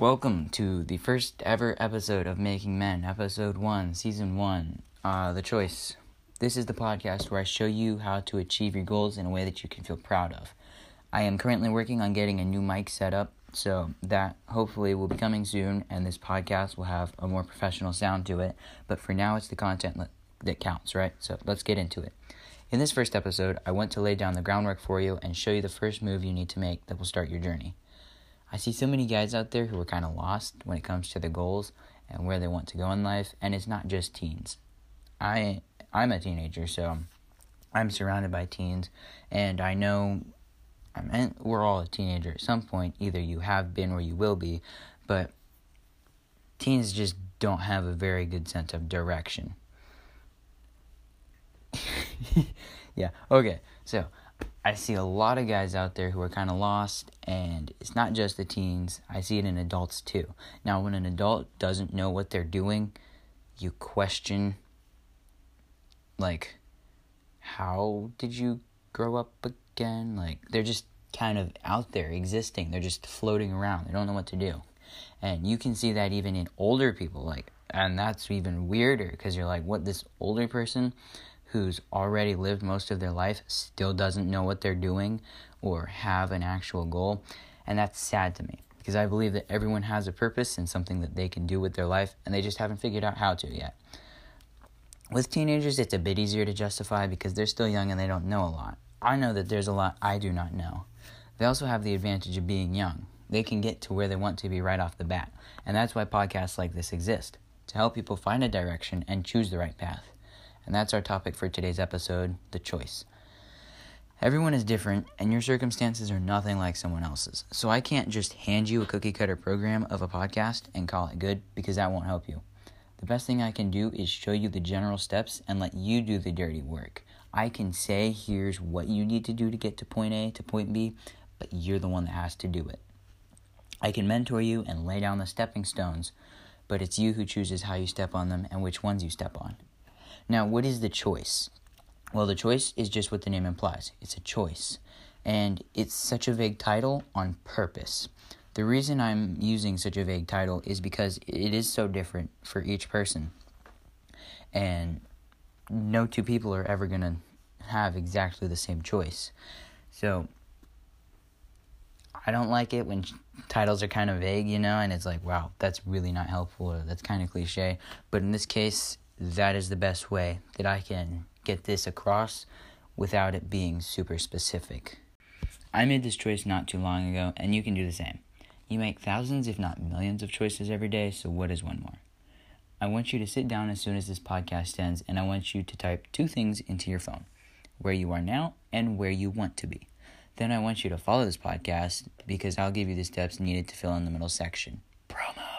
Welcome to the first ever episode of Making Men, episode 1, season 1, uh, The Choice. This is the podcast where I show you how to achieve your goals in a way that you can feel proud of. I am currently working on getting a new mic set up, so that hopefully will be coming soon, and this podcast will have a more professional sound to it. But for now, it's the content that counts, right? So let's get into it. In this first episode, I want to lay down the groundwork for you and show you the first move you need to make that will start your journey. I see so many guys out there who are kind of lost when it comes to their goals and where they want to go in life, and it's not just teens. I I'm a teenager, so I'm surrounded by teens, and I know I mean we're all a teenager at some point. Either you have been or you will be, but teens just don't have a very good sense of direction. yeah. Okay. So I see a lot of guys out there who are kind of lost, and it's not just the teens. I see it in adults too. Now, when an adult doesn't know what they're doing, you question, like, how did you grow up again? Like, they're just kind of out there existing, they're just floating around, they don't know what to do. And you can see that even in older people, like, and that's even weirder because you're like, what, this older person? Who's already lived most of their life still doesn't know what they're doing or have an actual goal. And that's sad to me because I believe that everyone has a purpose and something that they can do with their life and they just haven't figured out how to yet. With teenagers, it's a bit easier to justify because they're still young and they don't know a lot. I know that there's a lot I do not know. They also have the advantage of being young. They can get to where they want to be right off the bat. And that's why podcasts like this exist to help people find a direction and choose the right path. And that's our topic for today's episode the choice. Everyone is different, and your circumstances are nothing like someone else's. So I can't just hand you a cookie cutter program of a podcast and call it good because that won't help you. The best thing I can do is show you the general steps and let you do the dirty work. I can say, here's what you need to do to get to point A to point B, but you're the one that has to do it. I can mentor you and lay down the stepping stones, but it's you who chooses how you step on them and which ones you step on. Now, what is the choice? Well, the choice is just what the name implies it's a choice. And it's such a vague title on purpose. The reason I'm using such a vague title is because it is so different for each person. And no two people are ever going to have exactly the same choice. So I don't like it when titles are kind of vague, you know, and it's like, wow, that's really not helpful or that's kind of cliche. But in this case, that is the best way that I can get this across without it being super specific. I made this choice not too long ago, and you can do the same. You make thousands, if not millions, of choices every day, so what is one more? I want you to sit down as soon as this podcast ends, and I want you to type two things into your phone where you are now and where you want to be. Then I want you to follow this podcast because I'll give you the steps needed to fill in the middle section. Promo.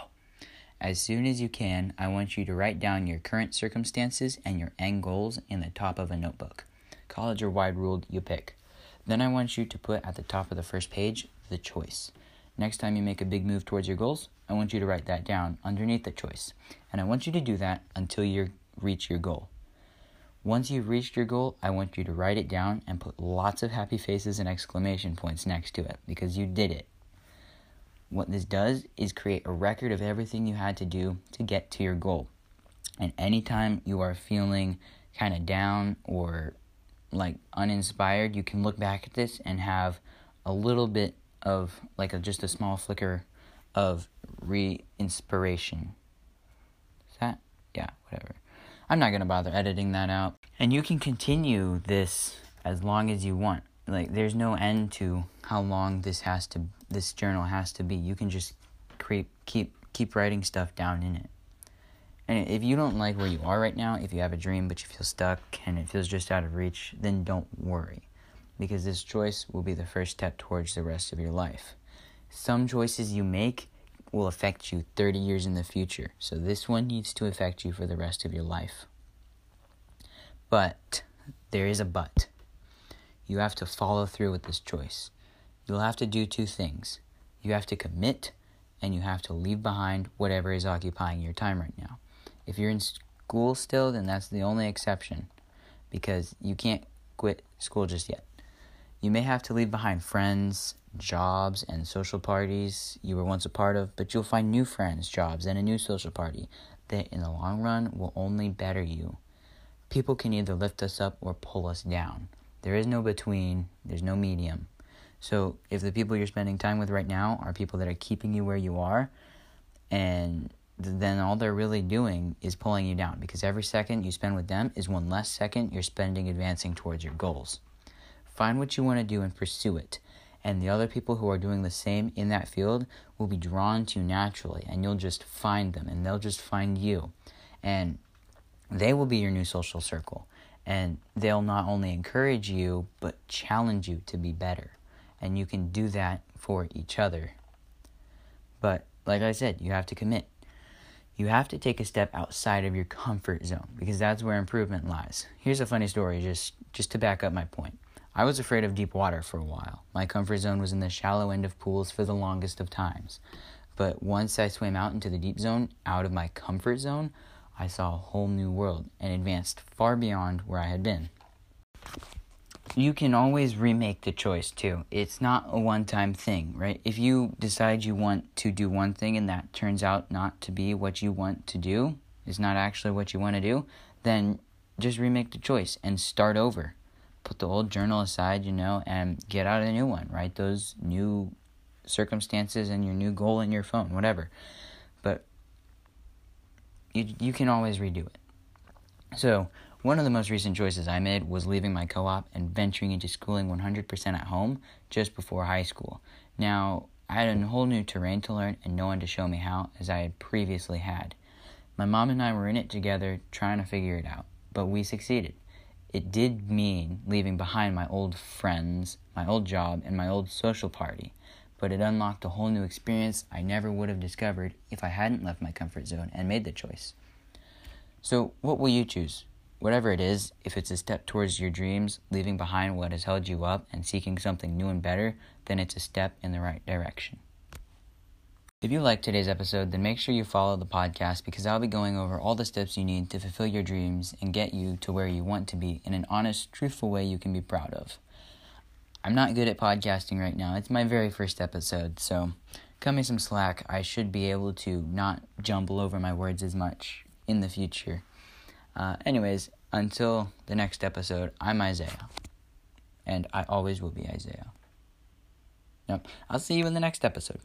As soon as you can, I want you to write down your current circumstances and your end goals in the top of a notebook. College or wide ruled, you pick. Then I want you to put at the top of the first page the choice. Next time you make a big move towards your goals, I want you to write that down underneath the choice. And I want you to do that until you reach your goal. Once you've reached your goal, I want you to write it down and put lots of happy faces and exclamation points next to it because you did it. What this does is create a record of everything you had to do to get to your goal. And anytime you are feeling kind of down or like uninspired, you can look back at this and have a little bit of like a, just a small flicker of re inspiration. Is that? Yeah, whatever. I'm not going to bother editing that out. And you can continue this as long as you want. Like, there's no end to how long this has to this journal has to be. You can just create keep keep writing stuff down in it. And if you don't like where you are right now, if you have a dream but you feel stuck and it feels just out of reach, then don't worry. Because this choice will be the first step towards the rest of your life. Some choices you make will affect you 30 years in the future. So this one needs to affect you for the rest of your life. But there is a but. You have to follow through with this choice you'll have to do two things. You have to commit and you have to leave behind whatever is occupying your time right now. If you're in school still, then that's the only exception because you can't quit school just yet. You may have to leave behind friends, jobs, and social parties you were once a part of, but you'll find new friends, jobs, and a new social party that in the long run will only better you. People can either lift us up or pull us down. There is no between, there's no medium. So if the people you're spending time with right now are people that are keeping you where you are, and then all they're really doing is pulling you down because every second you spend with them is one less second you're spending advancing towards your goals. Find what you want to do and pursue it. And the other people who are doing the same in that field will be drawn to you naturally, and you'll just find them and they'll just find you. And they will be your new social circle. And they'll not only encourage you, but challenge you to be better. And you can do that for each other. But like I said, you have to commit. You have to take a step outside of your comfort zone because that's where improvement lies. Here's a funny story just just to back up my point. I was afraid of deep water for a while. My comfort zone was in the shallow end of pools for the longest of times. But once I swam out into the deep zone, out of my comfort zone, I saw a whole new world and advanced far beyond where I had been you can always remake the choice too. It's not a one time thing, right? If you decide you want to do one thing and that turns out not to be what you want to do, is not actually what you want to do, then just remake the choice and start over. Put the old journal aside, you know, and get out a new one. right? those new circumstances and your new goal in your phone, whatever. But you you can always redo it. So, one of the most recent choices I made was leaving my co op and venturing into schooling 100% at home just before high school. Now, I had a whole new terrain to learn and no one to show me how, as I had previously had. My mom and I were in it together trying to figure it out, but we succeeded. It did mean leaving behind my old friends, my old job, and my old social party, but it unlocked a whole new experience I never would have discovered if I hadn't left my comfort zone and made the choice. So, what will you choose? Whatever it is, if it's a step towards your dreams, leaving behind what has held you up and seeking something new and better, then it's a step in the right direction. If you liked today's episode, then make sure you follow the podcast because I'll be going over all the steps you need to fulfill your dreams and get you to where you want to be in an honest, truthful way you can be proud of. I'm not good at podcasting right now. It's my very first episode, so cut me some slack. I should be able to not jumble over my words as much in the future. Uh, anyways, until the next episode, I'm Isaiah. And I always will be Isaiah. Yep. I'll see you in the next episode.